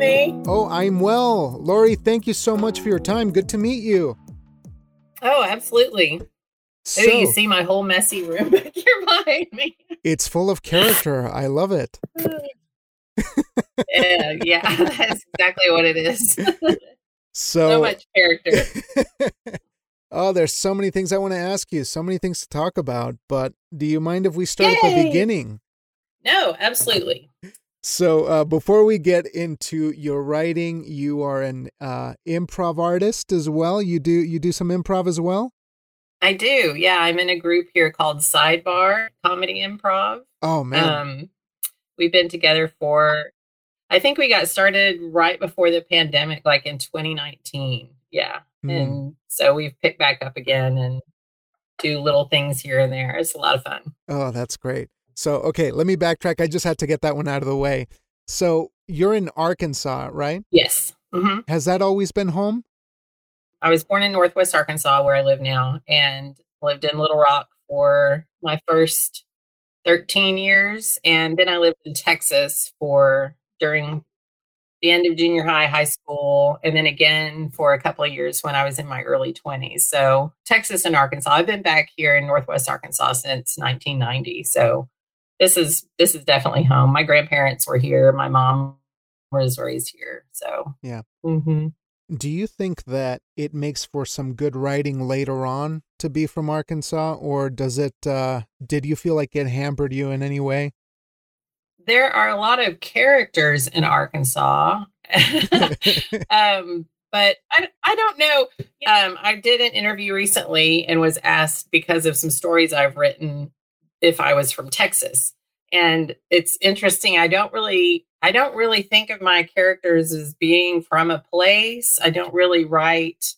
Jaime? Oh, I'm well. Lori, thank you so much for your time. Good to meet you. Oh, absolutely. So, oh, you see my whole messy room back here behind me. it's full of character. I love it. yeah, yeah, that's exactly what it is. So, so much character. oh, there's so many things I want to ask you, so many things to talk about. But do you mind if we start at the beginning? No, absolutely. So, uh, before we get into your writing, you are an uh, improv artist as well. You do you do some improv as well. I do. Yeah, I'm in a group here called Sidebar Comedy Improv. Oh man, Um, we've been together for, I think we got started right before the pandemic, like in 2019. Yeah. Hmm. And so we've picked back up again and do little things here and there. It's a lot of fun. oh that's great. So, okay, let me backtrack. I just had to get that one out of the way. So, you're in Arkansas, right? Yes. hmm Has that always been home? I was born in Northwest Arkansas, where I live now, and lived in Little Rock for my first 13 years. And then I lived in Texas for during the end of junior high, high school, and then again for a couple of years when I was in my early 20s. So, Texas and Arkansas. I've been back here in Northwest Arkansas since 1990. So, this is this is definitely home. My grandparents were here. My mom was raised here. So, Yeah. hmm Do you think that it makes for some good writing later on to be from Arkansas, or does it? Uh, did you feel like it hampered you in any way? there are a lot of characters in Arkansas. um, but I, I don't know. Um, I did an interview recently and was asked because of some stories I've written if I was from Texas. And it's interesting. I don't really I don't really think of my characters as being from a place. I don't really write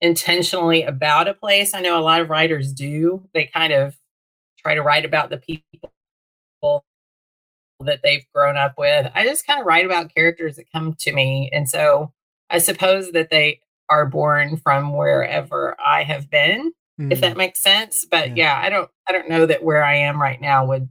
intentionally about a place. I know a lot of writers do. They kind of try to write about the people that they've grown up with. I just kind of write about characters that come to me. And so I suppose that they are born from wherever I have been, if Mm, that makes sense. But Yeah. yeah, I don't I don't know that where I am right now would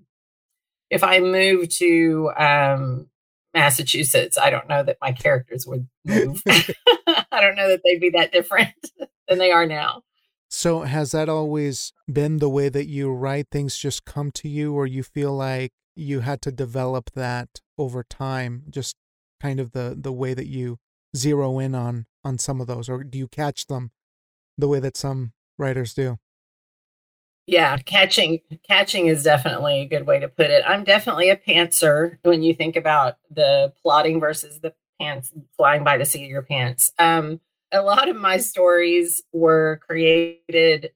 if I moved to um Massachusetts, I don't know that my characters would move. I don't know that they'd be that different than they are now. So, has that always been the way that you write? Things just come to you, or you feel like you had to develop that over time? Just kind of the the way that you zero in on on some of those, or do you catch them the way that some writers do? Yeah, catching catching is definitely a good way to put it. I'm definitely a pantser when you think about the plotting versus the pants flying by the seat of your pants. Um, a lot of my stories were created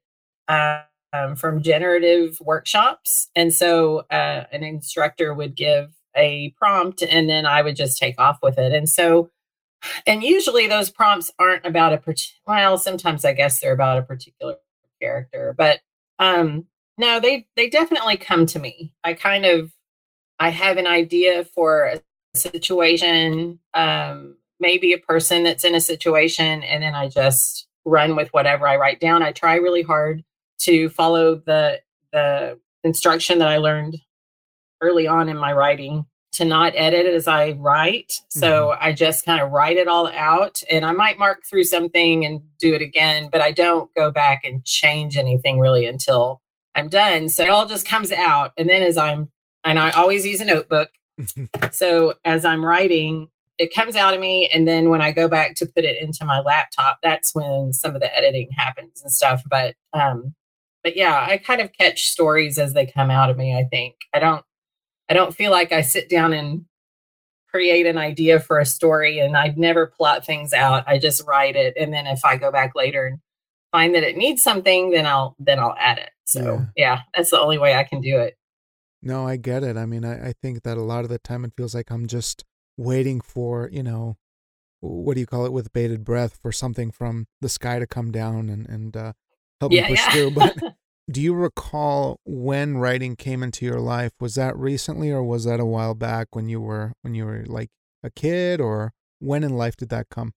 uh, um, from generative workshops, and so uh, an instructor would give a prompt, and then I would just take off with it. And so, and usually those prompts aren't about a particular. Well, sometimes I guess they're about a particular character, but um, no, they they definitely come to me. I kind of I have an idea for a situation, um, maybe a person that's in a situation, and then I just run with whatever I write down. I try really hard to follow the the instruction that I learned early on in my writing to not edit as I write. So I just kind of write it all out and I might mark through something and do it again, but I don't go back and change anything really until I'm done. So it all just comes out. And then as I'm, and I always use a notebook. So as I'm writing, it comes out of me. And then when I go back to put it into my laptop, that's when some of the editing happens and stuff. But, um, but yeah, I kind of catch stories as they come out of me. I think I don't, I don't feel like I sit down and create an idea for a story and I never plot things out. I just write it. And then if I go back later and find that it needs something, then I'll, then I'll add it. So yeah, that's the only way I can do it. No, I get it. I mean, I, I think that a lot of the time it feels like I'm just waiting for, you know, what do you call it with bated breath for something from the sky to come down and, and uh, help Yeah, me push yeah. through. But do you recall when writing came into your life? Was that recently or was that a while back when you were when you were like a kid or when in life did that come?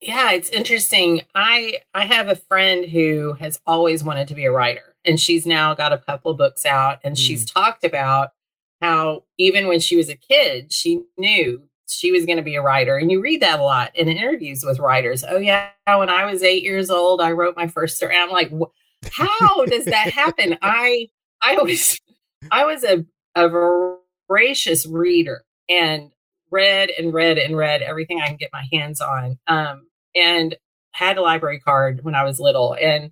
Yeah, it's interesting. I I have a friend who has always wanted to be a writer and she's now got a couple books out and she's mm. talked about how even when she was a kid, she knew she was going to be a writer. And you read that a lot in interviews with writers. Oh, yeah, when I was eight years old, I wrote my first story. I'm like, how does that happen? I, I was, I was a, a voracious reader and read and read and read everything I can get my hands on. Um, and had a library card when I was little and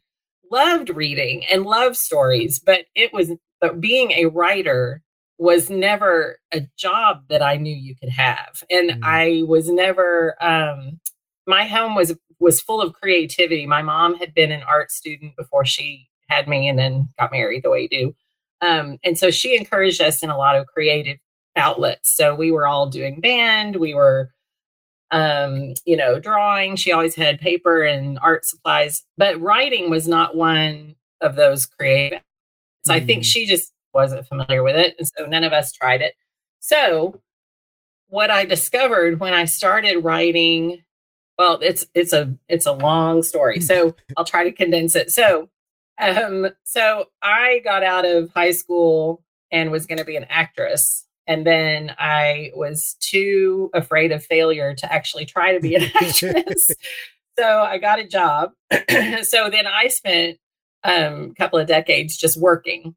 loved reading and loved stories, but it was, but being a writer was never a job that I knew you could have. And mm. I was never, um, my home was, was full of creativity. My mom had been an art student before she had me and then got married the way you do. Um, and so she encouraged us in a lot of creative outlets. So we were all doing band, we were um, you know, drawing. She always had paper and art supplies, but writing was not one of those creative. So mm. I think mm. she just wasn't familiar with it. And so none of us tried it. So what I discovered when I started writing, well, it's it's a it's a long story. So I'll try to condense it. So um so I got out of high school and was going to be an actress and then I was too afraid of failure to actually try to be an actress. so I got a job. so then I spent um, a couple of decades just working.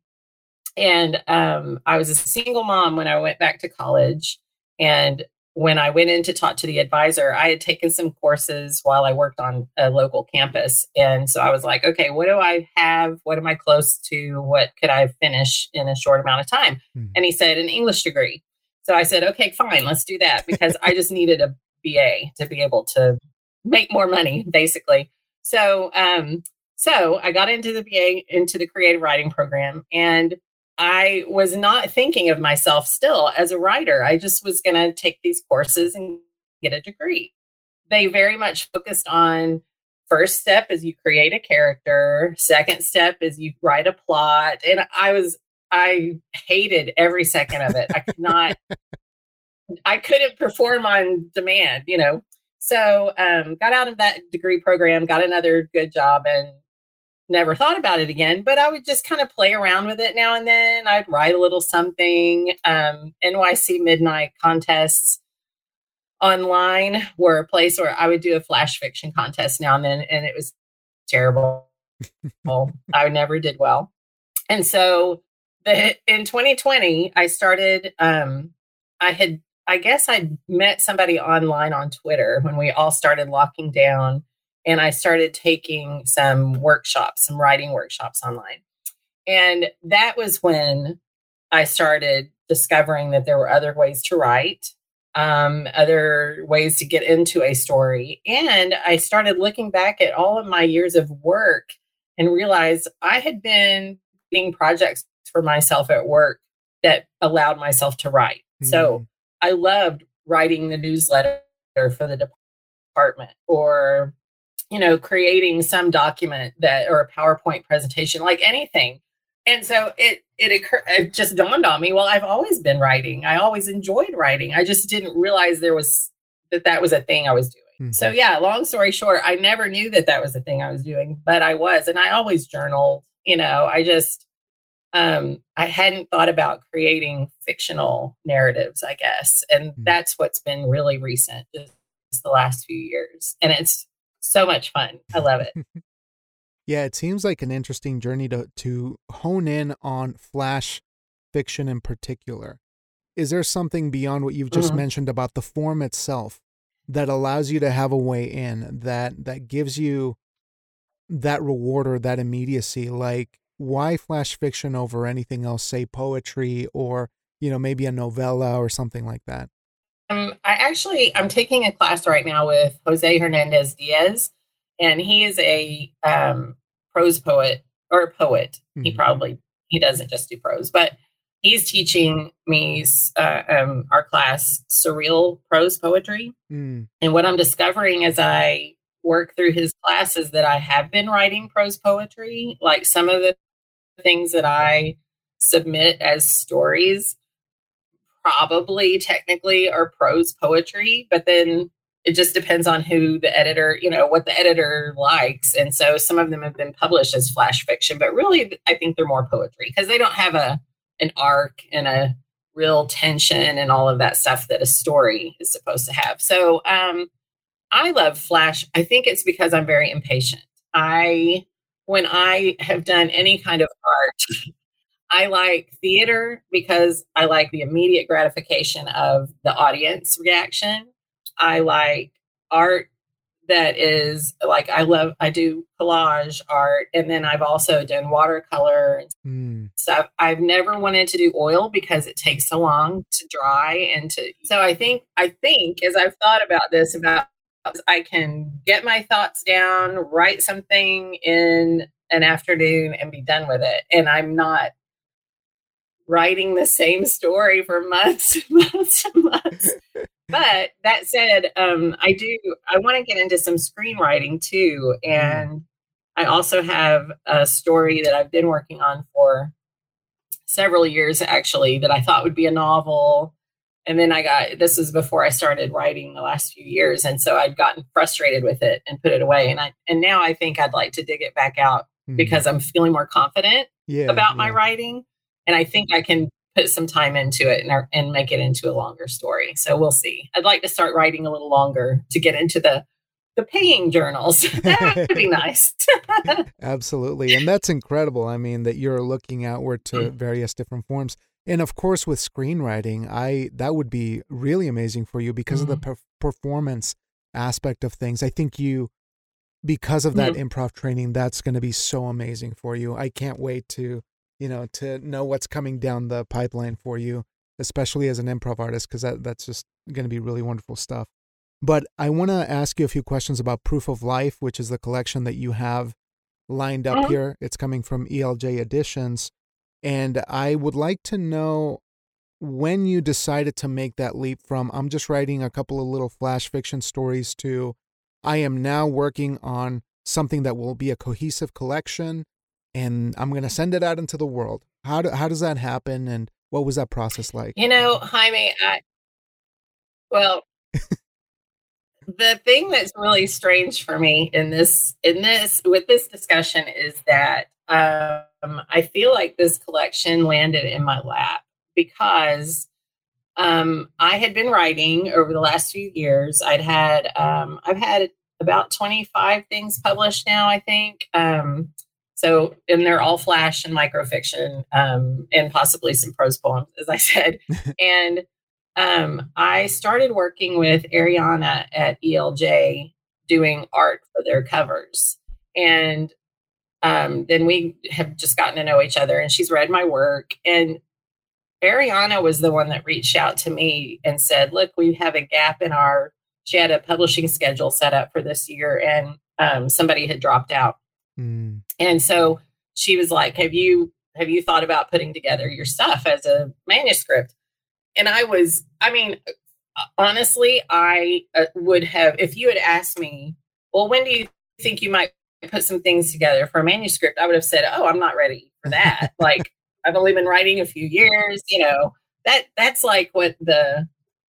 And um, I was a single mom when I went back to college. And when I went in to talk to the advisor, I had taken some courses while I worked on a local campus. And so I was like, okay, what do I have? What am I close to? What could I finish in a short amount of time? Mm-hmm. And he said, an English degree. So I said, okay, fine, let's do that because I just needed a BA to be able to make more money, basically. So, um, so I got into the BA, into the creative writing program, and I was not thinking of myself still as a writer. I just was going to take these courses and get a degree. They very much focused on first step is you create a character, second step is you write a plot. And I was, I hated every second of it. I could not, I couldn't perform on demand, you know. So um, got out of that degree program, got another good job, and never thought about it again, but I would just kind of play around with it now and then. I'd write a little something. Um, NYC Midnight contests online were a place where I would do a flash fiction contest now and then, and it was terrible. I never did well. And so the, in 2020, I started, um, I had, I guess I met somebody online on Twitter when we all started locking down and I started taking some workshops, some writing workshops online. And that was when I started discovering that there were other ways to write, um, other ways to get into a story. And I started looking back at all of my years of work and realized I had been doing projects for myself at work that allowed myself to write. Mm-hmm. So I loved writing the newsletter for the department or you know, creating some document that or a PowerPoint presentation, like anything. And so it it occurred it just dawned on me, well, I've always been writing. I always enjoyed writing. I just didn't realize there was that that was a thing I was doing. Mm-hmm. So yeah, long story short, I never knew that that was a thing I was doing, but I was and I always journaled, you know, I just um I hadn't thought about creating fictional narratives, I guess. And mm-hmm. that's what's been really recent just the last few years. And it's so much fun. I love it. yeah, it seems like an interesting journey to to hone in on flash fiction in particular. Is there something beyond what you've just mm-hmm. mentioned about the form itself that allows you to have a way in that that gives you that reward or that immediacy like why flash fiction over anything else say poetry or you know maybe a novella or something like that um, I actually I'm taking a class right now with Jose Hernandez Diaz, and he is a um, prose poet or a poet. Mm-hmm. He probably he doesn't just do prose, but he's teaching me uh, um, our class surreal prose poetry. Mm. And what I'm discovering as I work through his classes that I have been writing prose poetry, like some of the things that I submit as stories probably technically are prose poetry, but then it just depends on who the editor, you know, what the editor likes. And so some of them have been published as flash fiction, but really I think they're more poetry because they don't have a an arc and a real tension and all of that stuff that a story is supposed to have. So um, I love Flash. I think it's because I'm very impatient. I, when I have done any kind of art, I like theater because I like the immediate gratification of the audience reaction. I like art that is like I love I do collage art and then I've also done watercolor mm. stuff. I've never wanted to do oil because it takes so long to dry and to so I think I think as I've thought about this about I can get my thoughts down, write something in an afternoon and be done with it. And I'm not writing the same story for months and months and months. but that said, um, I do I want to get into some screenwriting too. Mm. And I also have a story that I've been working on for several years actually that I thought would be a novel. And then I got this was before I started writing the last few years. And so I'd gotten frustrated with it and put it away. And I and now I think I'd like to dig it back out mm-hmm. because I'm feeling more confident yeah, about yeah. my writing and I think I can put some time into it and, and make it into a longer story. So we'll see. I'd like to start writing a little longer to get into the the paying journals. that would be nice. Absolutely. And that's incredible. I mean, that you're looking outward to mm. various different forms. And of course, with screenwriting, I that would be really amazing for you because mm. of the mm-hmm. per- performance aspect of things. I think you, because of that mm. improv training, that's going to be so amazing for you. I can't wait to you know, to know what's coming down the pipeline for you, especially as an improv artist, because that, that's just going to be really wonderful stuff. But I want to ask you a few questions about Proof of Life, which is the collection that you have lined up mm-hmm. here. It's coming from ELJ Editions. And I would like to know when you decided to make that leap from I'm just writing a couple of little flash fiction stories to I am now working on something that will be a cohesive collection and I'm going to send it out into the world. How do, how does that happen and what was that process like? You know, Jaime, I well the thing that's really strange for me in this in this with this discussion is that um, I feel like this collection landed in my lap because um, I had been writing over the last few years. I'd had um, I've had about 25 things published now, I think. Um, so, and they're all flash and microfiction, um, and possibly some prose poems, as I said. and um, I started working with Ariana at ELJ doing art for their covers. And um, then we have just gotten to know each other, and she's read my work. And Ariana was the one that reached out to me and said, Look, we have a gap in our, she had a publishing schedule set up for this year, and um, somebody had dropped out. Mm. And so she was like, "Have you have you thought about putting together your stuff as a manuscript?" And I was, I mean, honestly, I uh, would have if you had asked me, "Well, when do you think you might put some things together for a manuscript?" I would have said, "Oh, I'm not ready for that." like I've only been writing a few years, you know. That that's like what the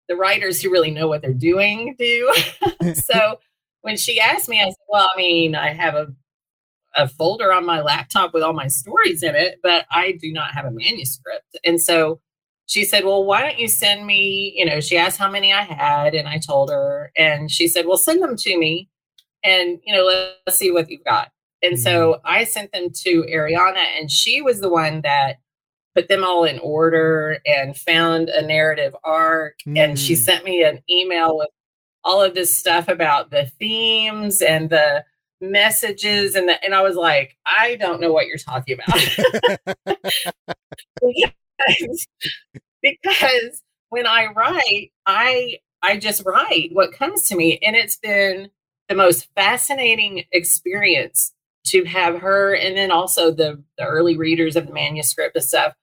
the writers who really know what they're doing do. so when she asked me, I said, "Well, I mean, I have a a folder on my laptop with all my stories in it, but I do not have a manuscript. And so she said, Well, why don't you send me? You know, she asked how many I had, and I told her, and she said, Well, send them to me, and, you know, let's see what you've got. And mm-hmm. so I sent them to Ariana, and she was the one that put them all in order and found a narrative arc. Mm-hmm. And she mm. sent me an email with all of this stuff about the themes and the messages and the, and I was like, I don't know what you're talking about. because, because when I write, I I just write what comes to me and it's been the most fascinating experience to have her and then also the, the early readers of the manuscript and stuff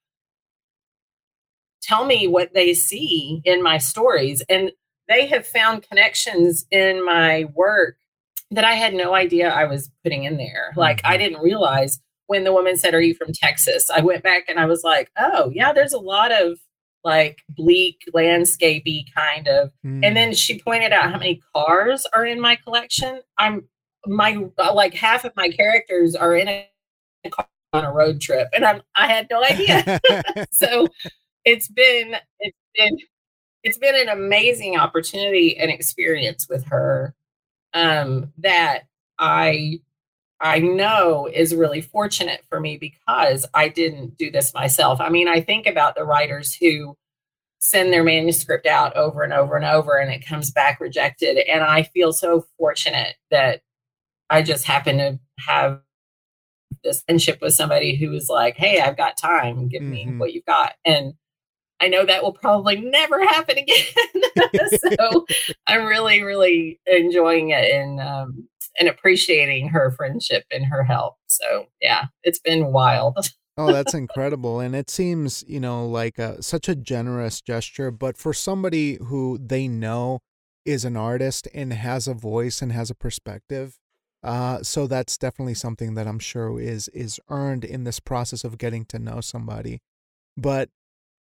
tell me what they see in my stories and they have found connections in my work that I had no idea I was putting in there. Like mm-hmm. I didn't realize when the woman said, Are you from Texas? I went back and I was like, Oh, yeah, there's a lot of like bleak landscapey kind of. Mm. And then she pointed out how many cars are in my collection. I'm my like half of my characters are in a car on a road trip and I'm I had no idea. so it's been it's been it's been an amazing opportunity and experience with her um, that I I know is really fortunate for me because I didn't do this myself. I mean, I think about the writers who send their manuscript out over and over and over and it comes back rejected and I feel so fortunate that I just happen to have this friendship with somebody who was like, "Hey, I've got time. Give me mm-hmm. what you've got." And I know that will probably never happen again. so I'm really, really enjoying it and um, and appreciating her friendship and her help. So yeah, it's been wild. oh, that's incredible, and it seems you know like a, such a generous gesture. But for somebody who they know is an artist and has a voice and has a perspective, uh, so that's definitely something that I'm sure is is earned in this process of getting to know somebody. But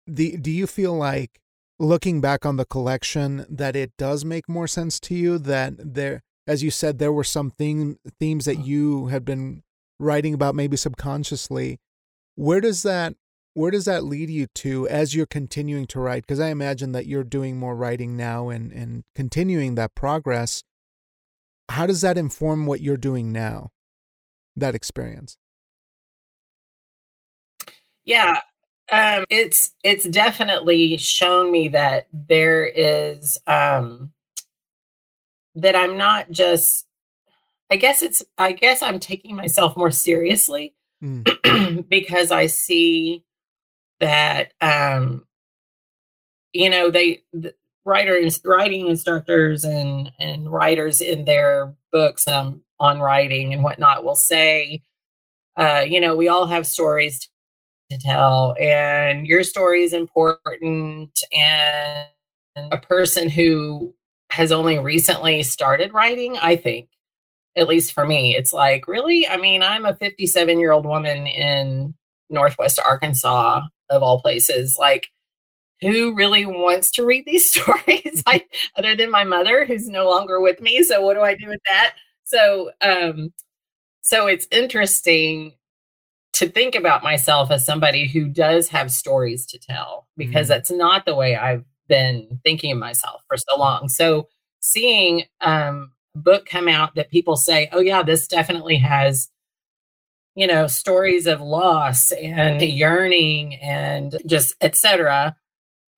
the do you feel like looking back on the collection that it does make more sense to you that there as you said there were some theme, themes that uh-huh. you had been writing about maybe subconsciously? Where does that where does that lead you to as you're continuing to write? Because i imagine that you're doing more writing now and and continuing that progress. How does that inform what you're doing now that experience? Yeah um it's it's definitely shown me that there is um that i'm not just i guess it's i guess i'm taking myself more seriously mm. because i see that um you know they the, writers writing instructors and and writers in their books um, on writing and whatnot will say uh you know we all have stories to tell and your story is important and a person who has only recently started writing i think at least for me it's like really? I mean i'm a 57 year old woman in northwest arkansas of all places. Like who really wants to read these stories I, other than my mother who's no longer with me so what do i do with that? So um so it's interesting to think about myself as somebody who does have stories to tell because mm-hmm. that's not the way I've been thinking of myself for so long. So seeing um, a book come out that people say, "Oh yeah, this definitely has you know stories of loss and yearning and just etc."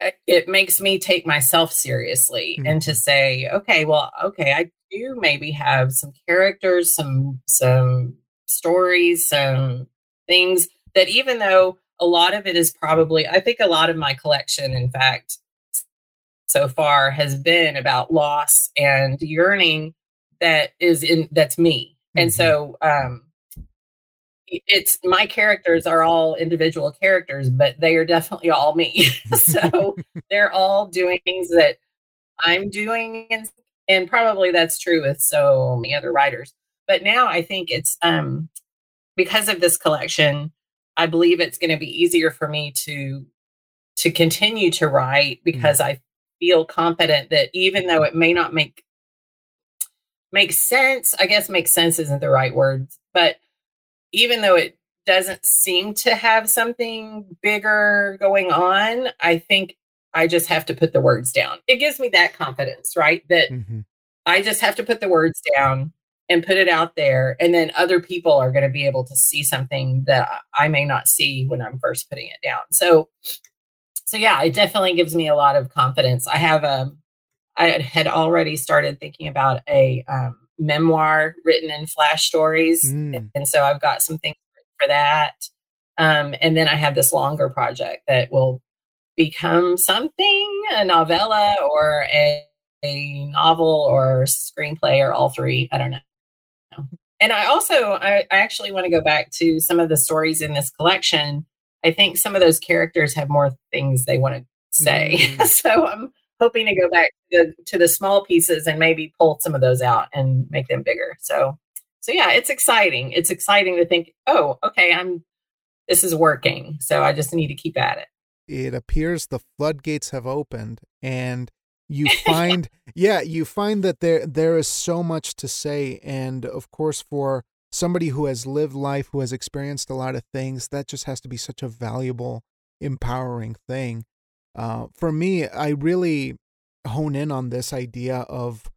Eh, it makes me take myself seriously mm-hmm. and to say, "Okay, well, okay, I do maybe have some characters, some some stories, some things that even though a lot of it is probably, I think a lot of my collection, in fact, so far has been about loss and yearning that is in that's me. Mm-hmm. And so um it's my characters are all individual characters, but they are definitely all me. so they're all doing things that I'm doing and, and probably that's true with so many other writers. But now I think it's um because of this collection, I believe it's going to be easier for me to to continue to write mm-hmm. because mm-hmm. I feel confident that even though it may not make make sense, I guess make sense isn't the right word, but even though it doesn't seem to have something bigger going on, I think I just have to put the words down. It gives me that confidence, right? That mm-hmm. I just have to put the words down and put it out there and then other people are going to be able to see something that i may not see when i'm first putting it down. So so yeah it definitely gives me a lot of confidence. I have a um, i had already started thinking about a um, memoir written in flash stories mm. and so i've got some things for that. Um, and then i have this longer project that will become something a novella or a, a novel or screenplay or all three i don't know and I also I, I actually want to go back to some of the stories in this collection. I think some of those characters have more things they want to say. Mm. so I'm hoping to go back to the, to the small pieces and maybe pull some of those out and make them bigger. So so yeah, it's exciting. It's exciting to think, oh, okay, I'm this is working. So I just need to keep at it. It appears the floodgates have opened and you find yeah you find that there there is so much to say and of course for somebody who has lived life who has experienced a lot of things that just has to be such a valuable empowering thing. Uh, for me, I really hone in on this idea of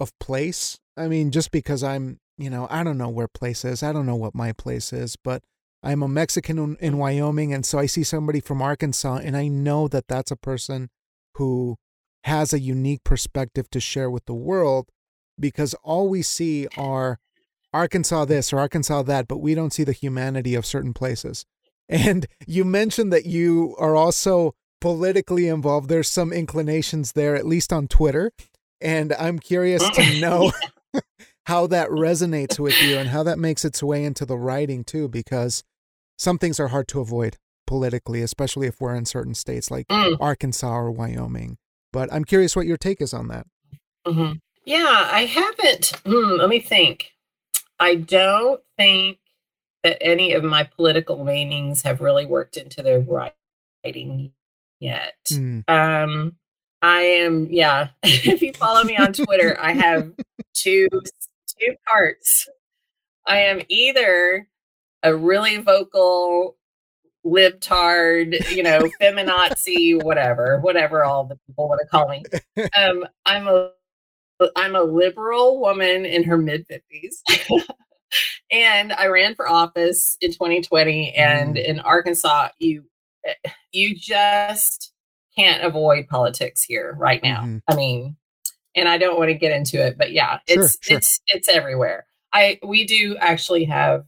of place. I mean, just because I'm, you know, I don't know where place is. I don't know what my place is, but I'm a Mexican in, in Wyoming, and so I see somebody from Arkansas, and I know that that's a person who has a unique perspective to share with the world because all we see are Arkansas this or Arkansas that, but we don't see the humanity of certain places. And you mentioned that you are also politically involved. There's some inclinations there, at least on Twitter. And I'm curious to know how that resonates with you and how that makes its way into the writing too, because some things are hard to avoid politically, especially if we're in certain states like mm. Arkansas or Wyoming. But I'm curious what your take is on that. Mm-hmm. Yeah, I haven't. Hmm, let me think. I don't think that any of my political leanings have really worked into the writing yet. Mm. Um, I am, yeah. if you follow me on Twitter, I have two two parts. I am either a really vocal libtard, you know, feminazi, whatever, whatever all the people want to call me. Um, I'm a I'm a liberal woman in her mid 50s. and I ran for office in 2020 and mm. in Arkansas you you just can't avoid politics here right now. Mm-hmm. I mean, and I don't want to get into it, but yeah, it's sure, sure. it's it's everywhere. I we do actually have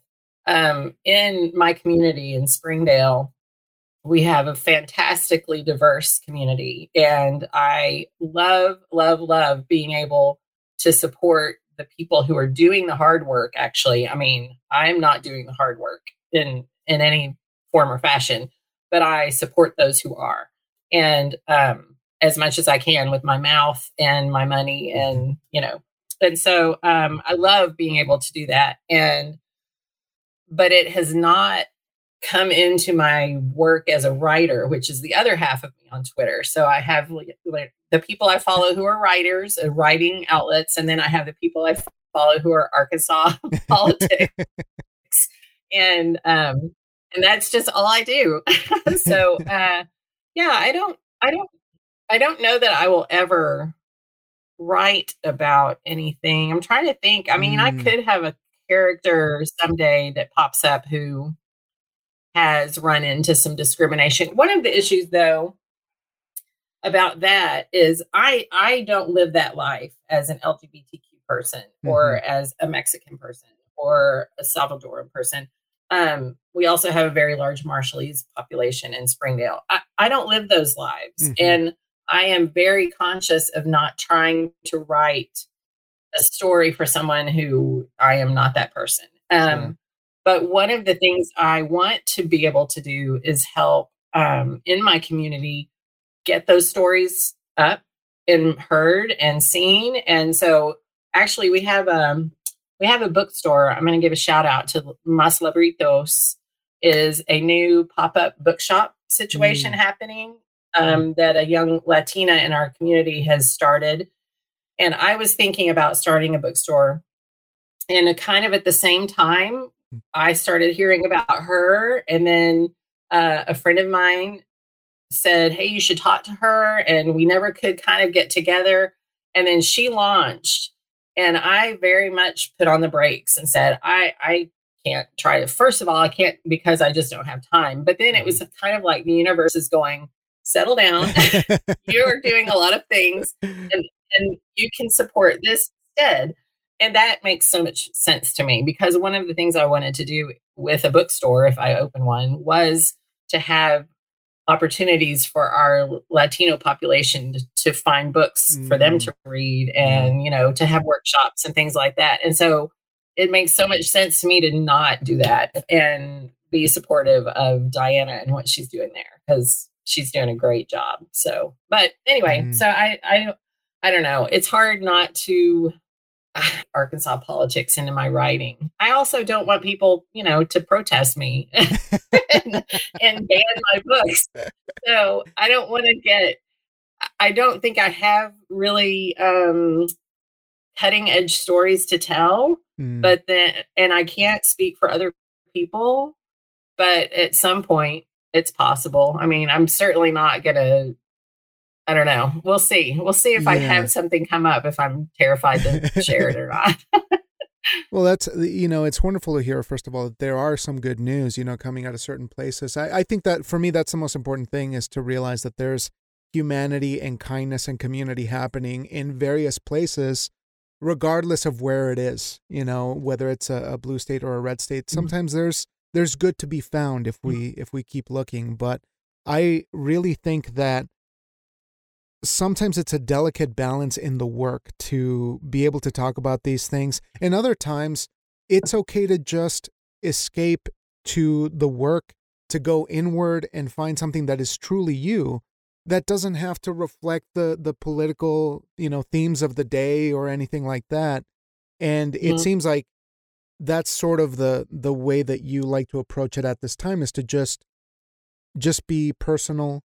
um in my community in Springdale we have a fantastically diverse community and i love love love being able to support the people who are doing the hard work actually. I mean i'm not doing the hard work in in any form or fashion but i support those who are. And um as much as i can with my mouth and my money and you know. And so um i love being able to do that and but it has not come into my work as a writer, which is the other half of me on Twitter. So I have like, the people I follow who are writers, uh, writing outlets, and then I have the people I follow who are Arkansas politics, and um, and that's just all I do. so uh, yeah, I don't, I don't, I don't know that I will ever write about anything. I'm trying to think. I mean, mm. I could have a character someday that pops up who has run into some discrimination. One of the issues, though, about that is I I don't live that life as an LGBTQ person mm-hmm. or as a Mexican person or a Salvadoran person. Um, we also have a very large Marshallese population in Springdale. I, I don't live those lives, mm-hmm. and I am very conscious of not trying to write a story for someone who I am not that person. Um, but one of the things I want to be able to do is help um, in my community get those stories up and heard and seen. And so actually we have a um, we have a bookstore. I'm going to give a shout out to Mas Libritos is a new pop-up bookshop situation mm. happening um, that a young Latina in our community has started. And I was thinking about starting a bookstore and a kind of at the same time I started hearing about her, and then uh, a friend of mine said, "Hey, you should talk to her," and we never could kind of get together. And then she launched, and I very much put on the brakes and said, "I, I can't try it. First of all, I can't because I just don't have time." But then it was mm-hmm. kind of like the universe is going, "Settle down. you are doing a lot of things, and and you can support this instead." and that makes so much sense to me because one of the things I wanted to do with a bookstore, if I open one, was to have opportunities for our Latino population to, to find books mm. for them to mm. read and, you know, to have workshops and things like that. And so it makes so much sense to me to not do that and be supportive of Diana and what she's doing there because she's doing a great job. So, but anyway, mm. so I, I, I don't know. It's hard not to Arkansas politics into my writing. I also don't want people, you know, to protest me and, and ban my books. So I don't want to get, I don't think I have really um, cutting edge stories to tell, mm. but then, and I can't speak for other people, but at some point, it's possible. I mean, I'm certainly not gonna. I don't know. We'll see. We'll see if yeah. I have something come up. If I'm terrified to share it or not. well, that's you know, it's wonderful to hear. First of all, that there are some good news, you know, coming out of certain places. I, I think that for me, that's the most important thing is to realize that there's humanity and kindness and community happening in various places regardless of where it is you know whether it's a, a blue state or a red state mm-hmm. sometimes mm-hmm. there's there's good to be found if we if we keep looking but i really think that sometimes it's a delicate balance in the work to be able to talk about these things and other times it's okay to just escape to the work to go inward and find something that is truly you that doesn't have to reflect the the political you know themes of the day or anything like that and it mm-hmm. seems like that's sort of the the way that you like to approach it at this time is to just just be personal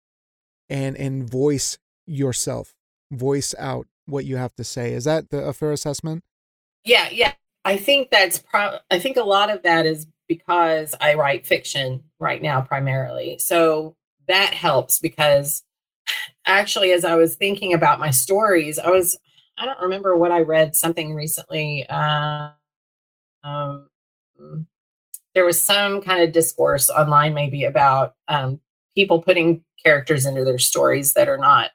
and and voice yourself voice out what you have to say. Is that the, a fair assessment? Yeah yeah. I think that's pro i think a lot of that is because i write fiction right now primarily. So that helps because actually, as I was thinking about my stories, I was, I don't remember what I read something recently. Uh, um, there was some kind of discourse online, maybe about um, people putting characters into their stories that are not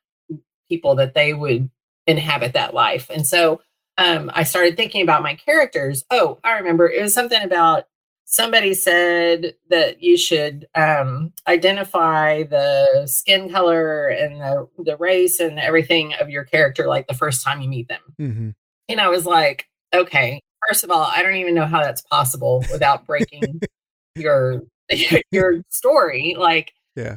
people that they would inhabit that life. And so um, I started thinking about my characters. Oh, I remember it was something about somebody said that you should um, identify the skin color and the, the race and everything of your character like the first time you meet them. Mm-hmm. And I was like, okay, first of all, I don't even know how that's possible without breaking your your story. Like, yeah.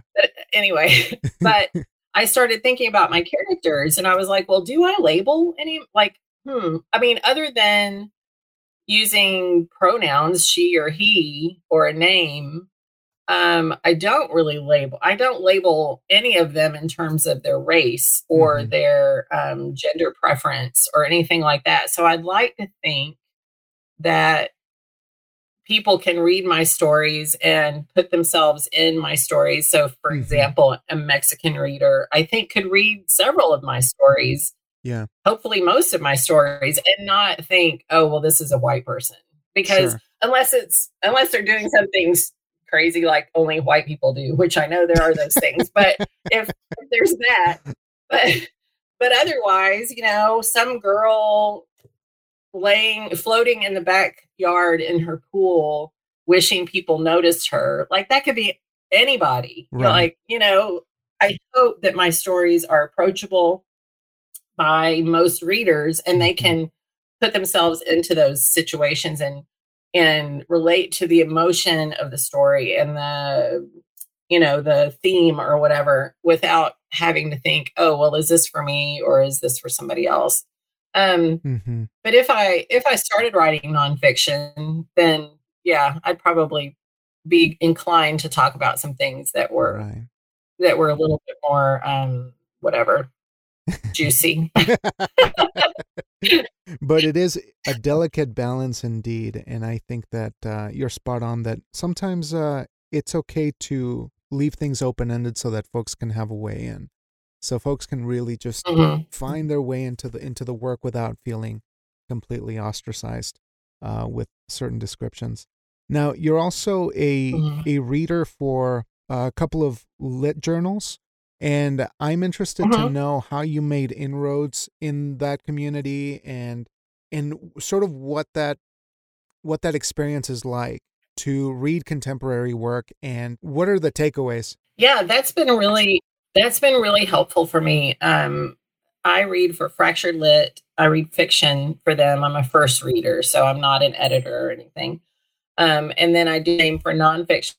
Anyway, but I started thinking about my characters and I was like, well, do I label any like, hmm. I mean, other than using pronouns she or he or a name um, i don't really label i don't label any of them in terms of their race or mm-hmm. their um, gender preference or anything like that so i'd like to think that people can read my stories and put themselves in my stories so for mm-hmm. example a mexican reader i think could read several of my stories yeah hopefully most of my stories and not think oh well this is a white person because sure. unless it's unless they're doing something crazy like only white people do which i know there are those things but if, if there's that but but otherwise you know some girl laying floating in the backyard in her pool wishing people noticed her like that could be anybody right. like you know i hope that my stories are approachable by most readers and they mm-hmm. can put themselves into those situations and and relate to the emotion of the story and the you know the theme or whatever without having to think oh well is this for me or is this for somebody else um mm-hmm. but if i if i started writing nonfiction then yeah i'd probably be inclined to talk about some things that were right. that were a little bit more um whatever juicy. but it is a delicate balance indeed. And I think that uh, you're spot on that sometimes uh, it's okay to leave things open ended so that folks can have a way in. So folks can really just mm-hmm. find their way into the into the work without feeling completely ostracized uh, with certain descriptions. Now you're also a mm-hmm. a reader for a couple of lit journals. And I'm interested to mm-hmm. know how you made inroads in that community and and sort of what that what that experience is like to read contemporary work and what are the takeaways? Yeah, that's been really that's been really helpful for me. Um I read for Fractured Lit. I read fiction for them. I'm a first reader, so I'm not an editor or anything. Um, and then I do name for nonfiction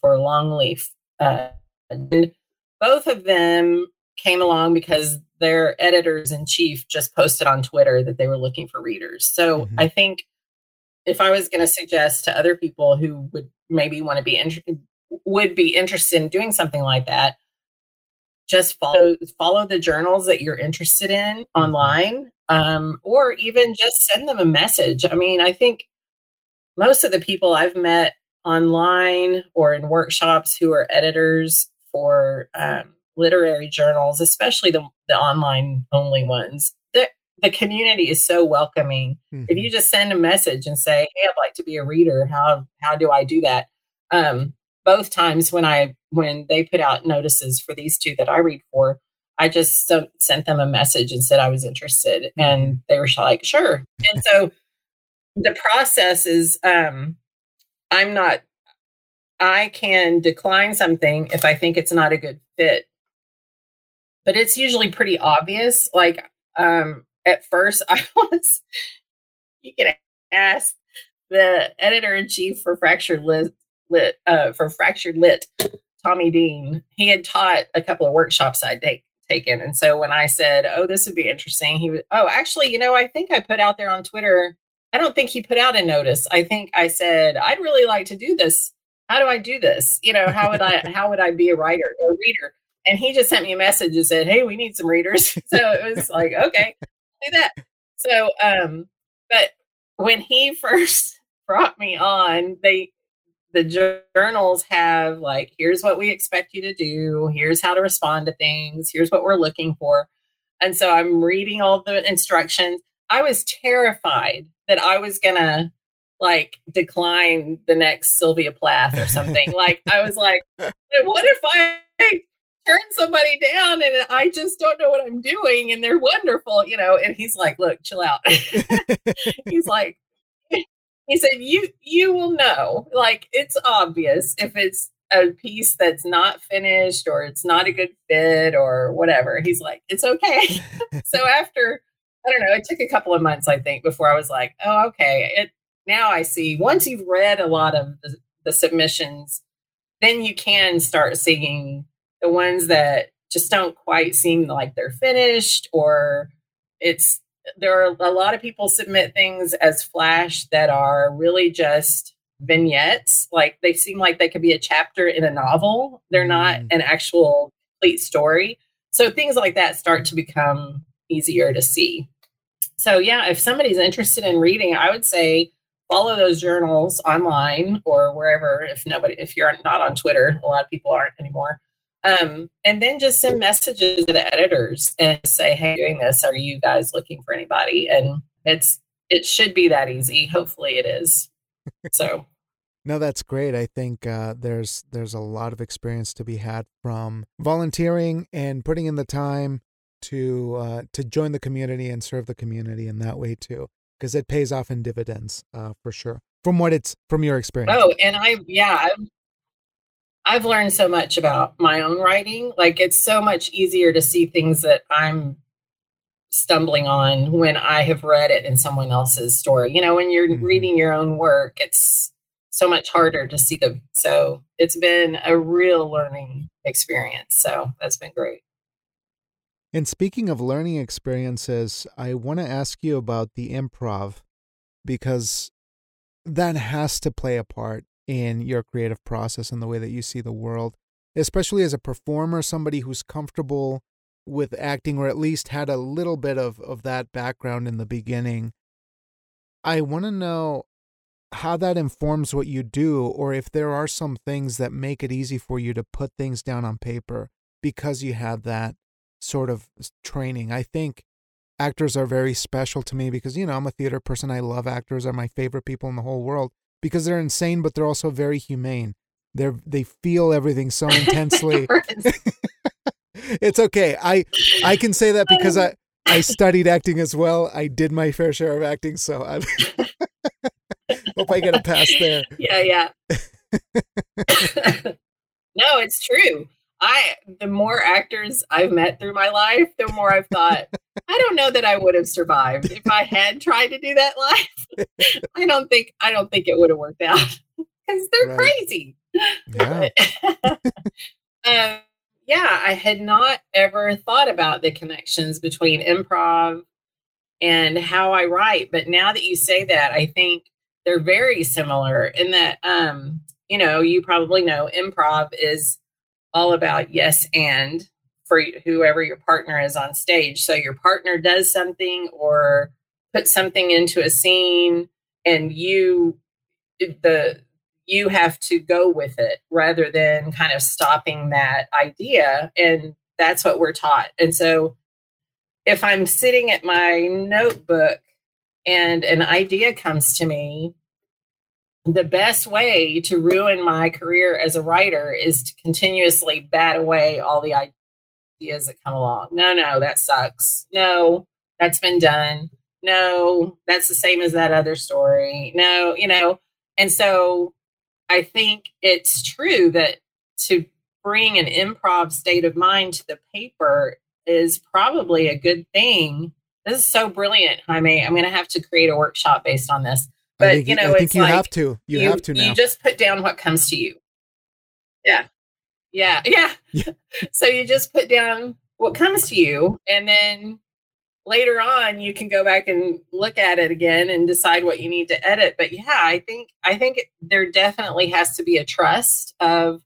for Longleaf. Uh, and both of them came along because their editors in chief just posted on Twitter that they were looking for readers. So mm-hmm. I think if I was going to suggest to other people who would maybe want to be interested, would be interested in doing something like that, just follow follow the journals that you're interested in mm-hmm. online, um, or even just send them a message. I mean, I think most of the people I've met online or in workshops who are editors for um, literary journals, especially the, the online only ones, the, the community is so welcoming. Mm-hmm. If you just send a message and say, Hey, I'd like to be a reader, how how do I do that? Um, both times when I when they put out notices for these two that I read for, I just so, sent them a message and said I was interested, and mm-hmm. they were like, "Sure." And so the process is, um, I'm not. I can decline something if I think it's not a good fit, but it's usually pretty obvious. Like um, at first, I was. You can ask the editor in chief for Fractured Lit, lit uh, for Fractured Lit, Tommy Dean. He had taught a couple of workshops I'd take, taken, and so when I said, "Oh, this would be interesting," he was, "Oh, actually, you know, I think I put out there on Twitter." I don't think he put out a notice. I think I said, "I'd really like to do this. How do I do this? You know, how would I how would I be a writer or reader?" And he just sent me a message and said, "Hey, we need some readers." so it was like, "Okay, do that." So, um, but when he first brought me on, they the journals have like here's what we expect you to do. Here's how to respond to things. Here's what we're looking for. And so i'm reading all the instructions. I was terrified that i was gonna like decline the next sylvia plath or something. Like i was like what if i turn somebody down and i just don't know what i'm doing and they're wonderful you know? And he's like look chill out. He's like he said you you will know. Like it's obvious if it's a piece that's not finished or it's not a good fit or whatever. He's like it's okay. So after i don't know it took a couple of months i think before i was like oh okay it now i see. Once you've read a lot of the, the submissions then you can start seeing the ones that just don't quite seem like they're finished or it's there are a lot of people submit things as flash that are really just vignettes. Like they seem like they could be a chapter in a novel. They're not mm. an actual complete story. So things like that start to become easier to see. So yeah if somebody's interested in reading i would say follow those journals online or wherever if nobody if you're not on twitter a lot of people aren't anymore um, and then just send messages to the editors and say, "Hey, doing this. Are you guys looking for anybody?" And it's it should be that easy. Hopefully, it is. So. No, that's great. I think uh, there's there's a lot of experience to be had from volunteering and putting in the time to uh, to join the community and serve the community in that way too, because it pays off in dividends uh, for sure. From what it's from your experience. Oh, and I yeah, I'm I've learned so much about my own writing. Like it's so much easier to see things that I'm stumbling on when I have read it in someone else's story. You know, when you're mm-hmm. reading your own work, it's so much harder to see them. So it's been a real learning experience. So that's been great. And speaking of learning experiences, I want to ask you about the improv because that has to play a part in your creative process and the way that you see the world, especially as a performer, somebody who's comfortable with acting or at least had a little bit of, of that background in the beginning. I want to know how that informs what you do, or if there are some things that make it easy for you to put things down on paper because you have that sort of training. I think actors are very special to me because, you know, I'm a theater person. I love actors, are my favorite people in the whole world because they're insane, but they're also very humane. They're they feel everything so intensely. it's okay. I I can say that because I I studied acting as well. I did my fair share of acting, so I hope I get a pass there. Yeah, yeah. no, it's true. I the more actors I've met through my life, the more I've thought, I don't know that I would have survived if I had tried to do that live. I don't think I don't think it would have worked out because they're right. crazy. Yeah. um, yeah, I had not ever thought about the connections between improv and how I write, but now that you say that, I think they're very similar in that um, you know, you probably know improv is all about yes and for whoever your partner is on stage. So your partner does something or put something into a scene and you the you have to go with it rather than kind of stopping that idea. And that's what we're taught. And so if I'm sitting at my notebook and an idea comes to me, the best way to ruin my career as a writer is to continuously bat away all the ideas that come along. No, no, that sucks. No, that's been done. No, that's the same as that other story. No, you know, and so I think it's true that to bring an improv state of mind to the paper is probably a good thing. This is so brilliant, Jaime. I'm going to have to create a workshop based on this. But think, you know, I think it's you like have to. You, you have to now. You just put down what comes to you. Yeah. Yeah. Yeah. Yeah. so you just put down what comes to you and then later on you can go back and look at it again and decide what you need to edit but yeah i think i think there definitely has to be a trust of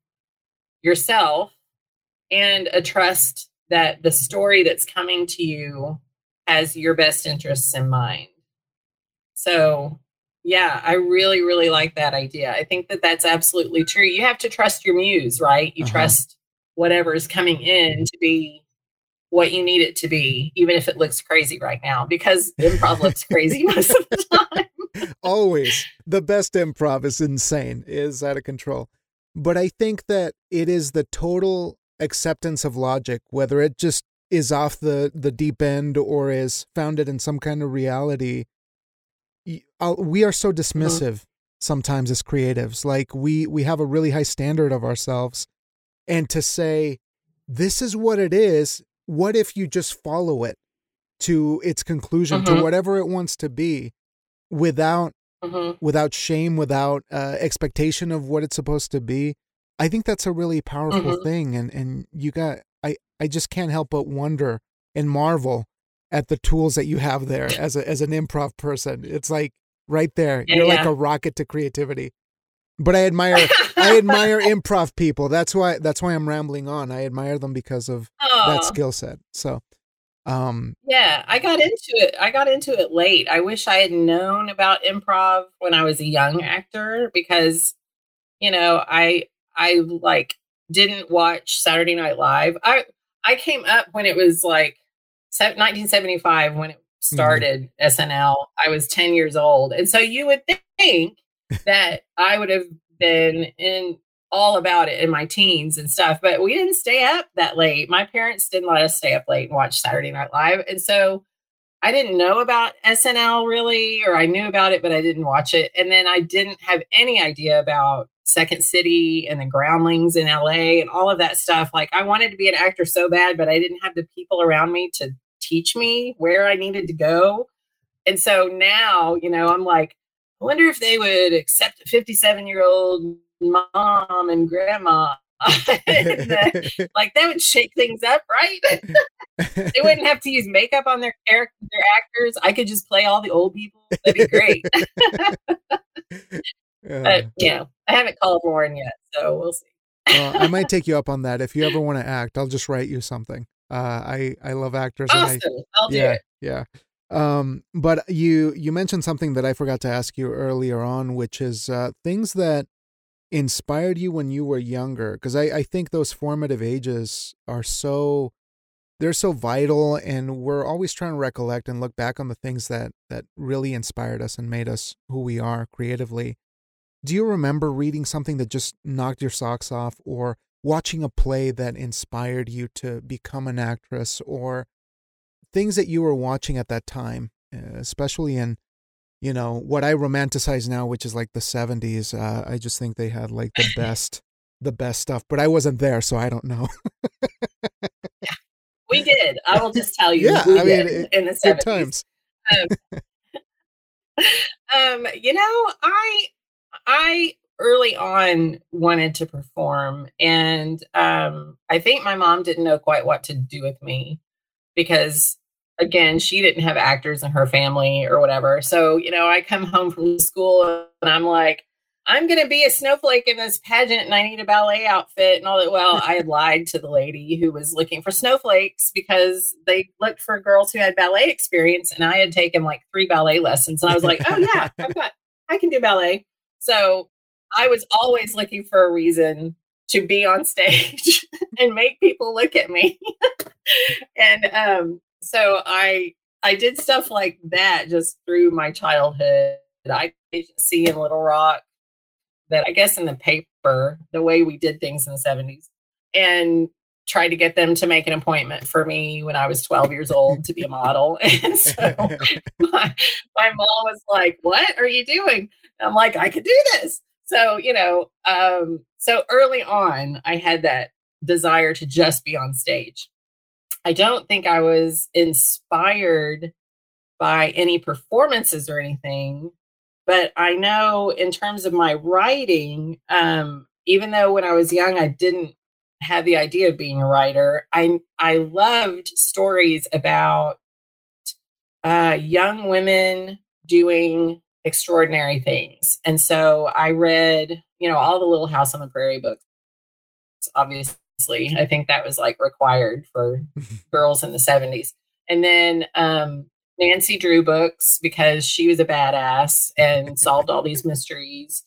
yourself and a trust that the story that's coming to you has your best interests in mind so yeah i really really like that idea i think that that's absolutely true you have to trust your muse right you Uh-huh. trust whatever is coming in to be what you need it to be even if it looks crazy right now because improv looks crazy most of the time Always. The best improv is insane, is out of control. But I think that it is the total acceptance of logic, whether it just is off the, the deep end or is founded in some kind of reality. I'll- We are so dismissive sometimes as creatives. Like we we have a really high standard of ourselves, and to say this is what it is. What if you just follow it to its conclusion, to Mhm. whatever it wants to be, without Mhm. without shame, without uh, expectation of what it's supposed to be. I think that's a really powerful Mhm. thing, and and you got I I just can't help but wonder and marvel at the tools that you have there as a as an improv person. It's like right there, Yeah, you're like a rocket to creativity. But I admire I admire improv people. That's why that's why I'm rambling on. I admire them because of Aw. that skill set. So, um, Yeah, I got into it. I got into it late. I wish I had known about improv when I was a young actor because you know, I I like didn't watch Saturday Night Live. I I came up when it was like 1975 when it Mm-hmm. started SNL. I was 10 years old. And so you would think that I would have been in all about it in my teens and stuff, but we didn't stay up that late. My parents didn't let us stay up late and watch Saturday Night Live. And so I didn't know about SNL really, or I knew about it, but I didn't watch it. And then I didn't have any idea about Second City and the groundlings in LA and all of that stuff. Like I wanted to be an actor so bad, but I didn't have the people around me to teach me where I needed to go. And so now, you know, I'm like, I wonder if they would accept a 57 year old mom and grandma. And, uh, like that would shake things up, right? they wouldn't have to use makeup on their character, their actors. I could just play all the old people. That'd be great. but you know, I haven't called Warren yet, so we'll see. well, I might take you up on that. If you ever want to act, I'll just write you something. Uh, I I love actors. and I, Awesome. I'll do yeah, it. yeah. Um, but you you mentioned something that I forgot to ask you earlier on, which is uh, things that inspired you when you were younger. Because I I think those formative ages are so they're so vital, and we're always trying to recollect and look back on the things that that really inspired us and made us who we are creatively. Do you remember reading something that just knocked your socks off, or watching a play that inspired you to become an actress, or things that you were watching at that time, uh, especially in, you know, what I romanticize now, which is like the 70s. Uh, I just think they had like the best, the best stuff, but I wasn't there, so I don't know. We did. I will just tell you. Yeah, I mean, it- in the Good 70s. times. um, you know, I I early on wanted to perform, and um, I think my mom didn't know quite what to do with me because, again, she didn't have actors in her family or whatever. So, you know, I come home from school and I'm like. I'm going to be a snowflake in this pageant and I need a ballet outfit and all that. Well, I had lied to the lady who was looking for snowflakes because they looked for girls who had ballet experience and I had taken like three ballet lessons. And I was like, oh, yeah, I've got, I can do ballet. So I was always looking for a reason to be on stage and make people look at me. and um, so I I did stuff like that just through my childhood. I see in Little Rock that I guess in the paper, the way we did things in the 70s, and tried to get them to make an appointment for me when I was 12 years old to be a model. And so my, my mom was like, What are you doing? I'm like, I could do this. So, you know, um, so early on, I had that desire to just be on stage. I don't think I was inspired by any performances or anything, but I know in terms of my writing, um, even though when I was young I didn't have the idea of being a writer, I I loved stories about uh, young women doing extraordinary things, and so I read, you know, all the Little House on the Prairie books, obviously I think that was like required for girls in the 70s. And then um, Nancy Drew books because she was a badass and solved all these mysteries.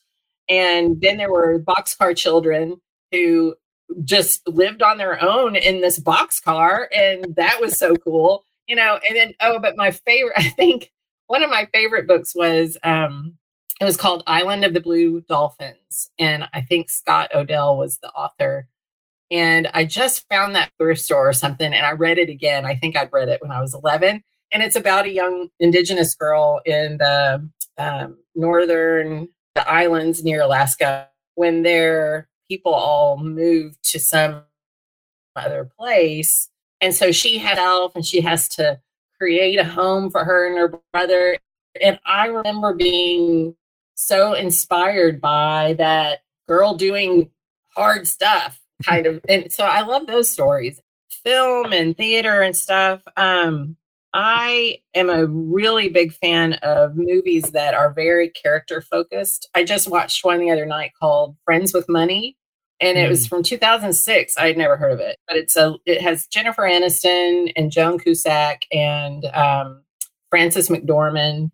And then there were boxcar children who just lived on their own in this boxcar. And that was so cool, you know. And then, oh, but my favorite, I think one of my favorite books was um, it was called Island of the Blue Dolphins. And I think Scott O'Dell was the author. And I just found that thrift store or something and I read it again. I think I'd read it when I was 11. And it's about a young indigenous girl in the um, northern the islands near Alaska when their people all moved to some other place. And so she help and she has to create a home for her and her brother. And I remember being so inspired by that girl doing hard stuff kind of. And so i love those stories film and theater and stuff. Um i am a really big fan of movies that are very character focused. I just watched one the other night called friends with money and it was mm. from 2006 i'd never heard of it but it's a it has jennifer aniston and joan cusack and um, frances mcdormand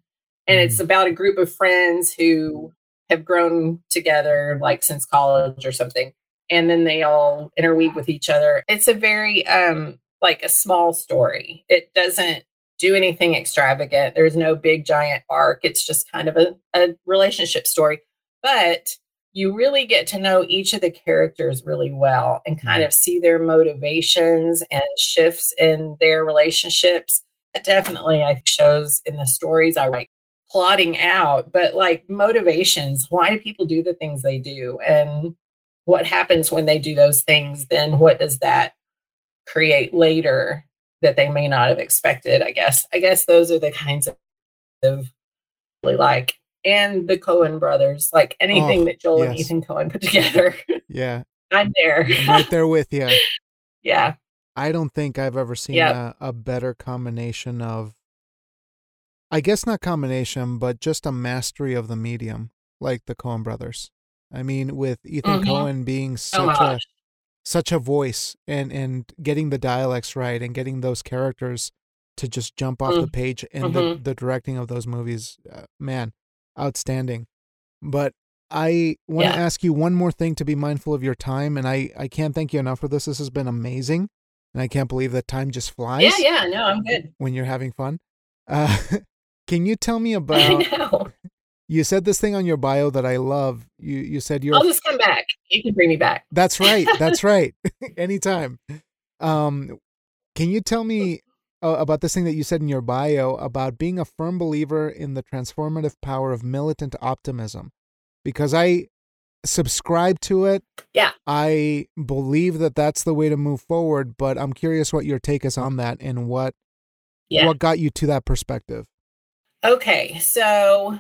and it's mm. about a group of friends who have grown together like since college or something and then they all interweave with each other. It's a very um like a small story. It doesn't do anything extravagant. There's no big giant arc. It's just kind of a, a relationship story. But you really get to know each of the characters really well and kind mm-hmm. of see their motivations and shifts in their relationships. It definitely I shows in the stories I write plotting out, but like motivations. Why do people do the things they do? And what happens when they do those things, then what does that create later that they may not have expected? I guess. I guess those are the kinds of really like and the Coen brothers, like anything oh, that Joel yes. and Ethan Coen put together. Yeah. I'm there. I'm right there with you. Yeah. I don't think I've ever seen yep. a, a better combination of I guess not combination, but just a mastery of the medium, like the Coen brothers. I mean, with Ethan mm-hmm. Coen being such oh a such a voice and and getting the dialects right and getting those characters to just jump off mm. the page and mm-hmm. the, the directing of those movies, uh, man, outstanding. But I want to yeah. ask you one more thing to be mindful of your time, and I I can't thank you enough for this. This has been amazing, and I can't believe that time just flies. Yeah, yeah, no, I'm good. When you're having fun, uh, can you tell me about? You said this thing on your bio that I love. You you said you're. I'll just come back. You can bring me back. That's right. That's right. Anytime. Um, can you tell me uh, about this thing that you said in your bio about being a firm believer in the transformative power of militant optimism? Because I subscribe to it. Yeah. I believe that that's the way to move forward, but I'm curious what your take is on that and what yeah. what got you to that perspective. Okay, so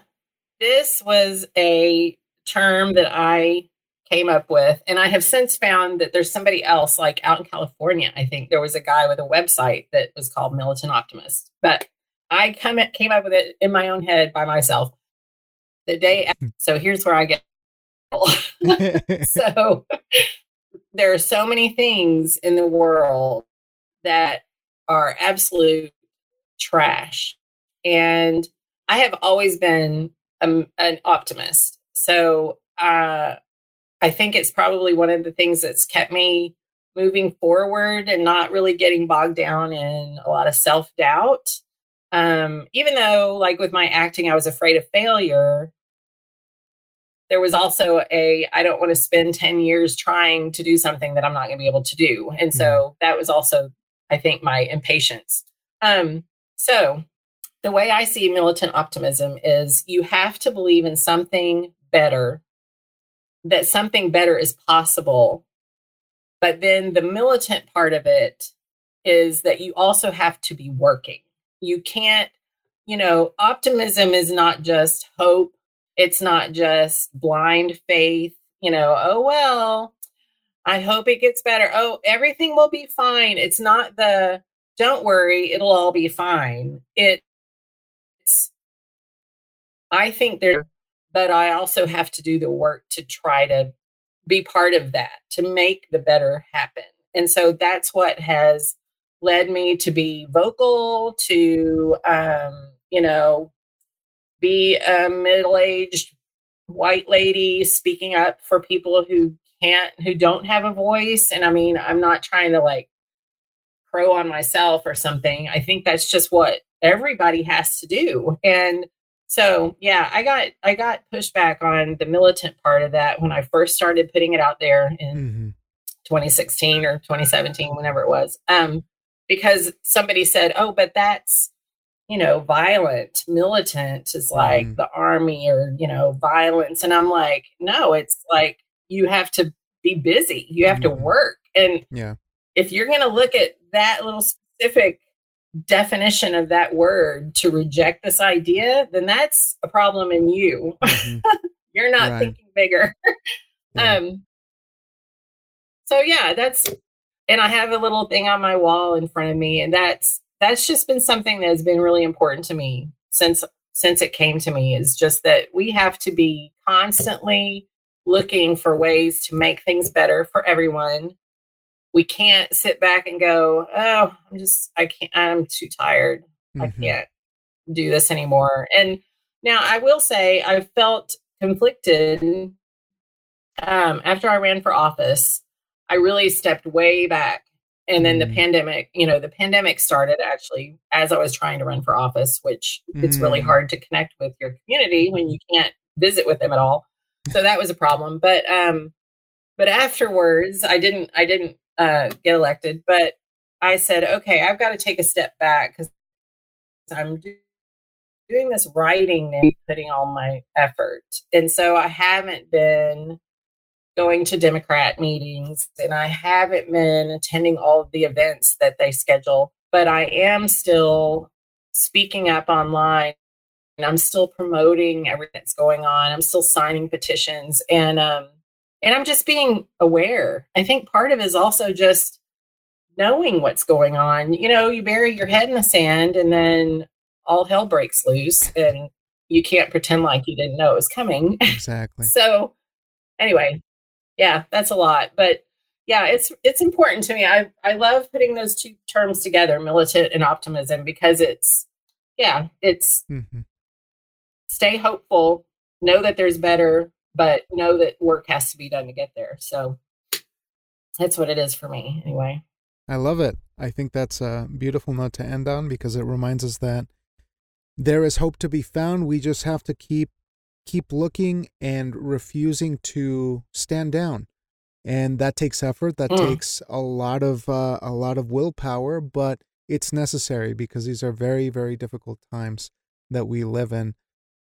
this was a term that I came up with. And I have since found that there's somebody else, like out in California, I think there was a guy with a website that was called Militant Optimist. But I come at, came up with it in my own head by myself. The day after, hmm. so here's where I get so there are so many things in the world that are absolute trash. And I have always been um, an optimist. So uh, I think it's probably one of the things that's kept me moving forward and not really getting bogged down in a lot of self doubt. Um, even though, like with my acting, I was afraid of failure, there was also a I don't want to spend 10 years trying to do something that I'm not going to be able to do. And so mm-hmm. that was also, I think, my impatience. Um, so the way I see militant optimism is you have to believe in something better, that something better is possible. But then the militant part of it is that you also have to be working. You can't, you know, optimism is not just hope, it's not just blind faith, you know, oh, well, I hope it gets better. Oh, everything will be fine. It's not the don't worry, it'll all be fine. It I think there, but I also have to do the work to try to be part of that, to make the better happen. And so that's what has led me to be vocal, to, um, you know, be a middle aged white lady speaking up for people who can't, who don't have a voice. And I mean, I'm not trying to like crow on myself or something. I think that's just what everybody has to do. And so yeah i got i got pushback on the militant part of that when i first started putting it out there in mm-hmm. 2016 or 2017 whenever it was um because somebody said oh but that's you know violent militant is like mm-hmm. the army or you know violence and i'm like no it's like you have to be busy you have mm-hmm. to work and yeah if you're going to look at that little specific definition of that word to reject this idea, then that's a problem in you. Mm-hmm. You're not right. thinking bigger. yeah. Um so yeah, that's and I have a little thing on my wall in front of me and that's that's just been something that has been really important to me since since it came to me is just that we have to be constantly looking for ways to make things better for everyone we can't sit back and go, oh, I'm just, I can't, I'm too tired. Mm-hmm. I can't do this anymore. And now I will say I felt conflicted um, after I ran for office. I really stepped way back. And then mm-hmm. the pandemic, you know, the pandemic started actually as I was trying to run for office, which mm-hmm. it's really mm. hard to connect with your community when you can't visit with them at all. So that was a problem. But um, but afterwards, I didn't I didn't uh, get elected. But I said, okay, I've got to take a step back because I'm do- doing this writing and putting all my effort. And so I haven't been going to Democrat meetings and I haven't been attending all of the events that they schedule, but I am still speaking up online and I'm still promoting everything that's going on. I'm still signing petitions and um and I'm just being aware. I think part of it is also just knowing what's going on. You know, you bury your head in the sand and then all hell breaks loose and you can't pretend like you didn't know it was coming. Exactly. so anyway, yeah, that's a lot. But yeah, it's it's important to me. I I love putting those two terms together, militant and optimism, because it's yeah, it's mm-hmm. stay hopeful, know that there's better, but know that work has to be done to get there. So that's what it is for me anyway. I love it. I think that's a beautiful note to end on because it reminds us that there is hope to be found. We just have to keep keep looking and refusing to stand down. And that takes effort. That mm. takes a lot of uh, a lot of willpower, but it's necessary because these are very very difficult times that we live in.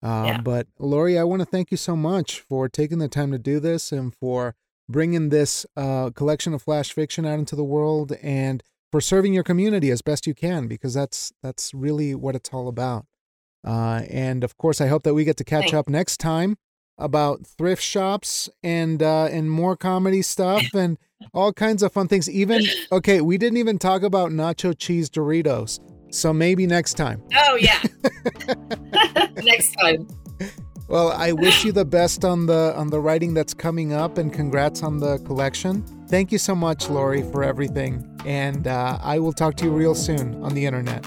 Uh, yeah. But Lori, I want to thank you so much for taking the time to do this and for bringing this uh, collection of flash fiction out into the world and for serving your community as best you can because that's that's really what it's all about. Uh, and of course, I hope that we get to catch Thanks. up next time about thrift shops and uh, and more comedy stuff and all kinds of fun things. Even okay, we didn't even talk about nacho cheese Doritos. So maybe next time. Oh yeah. next time. Well, I wish you the best on the on the writing that's coming up, and congrats on the collection. Thank you so much, Lori, for everything, and uh, I will talk to you real soon on the internet.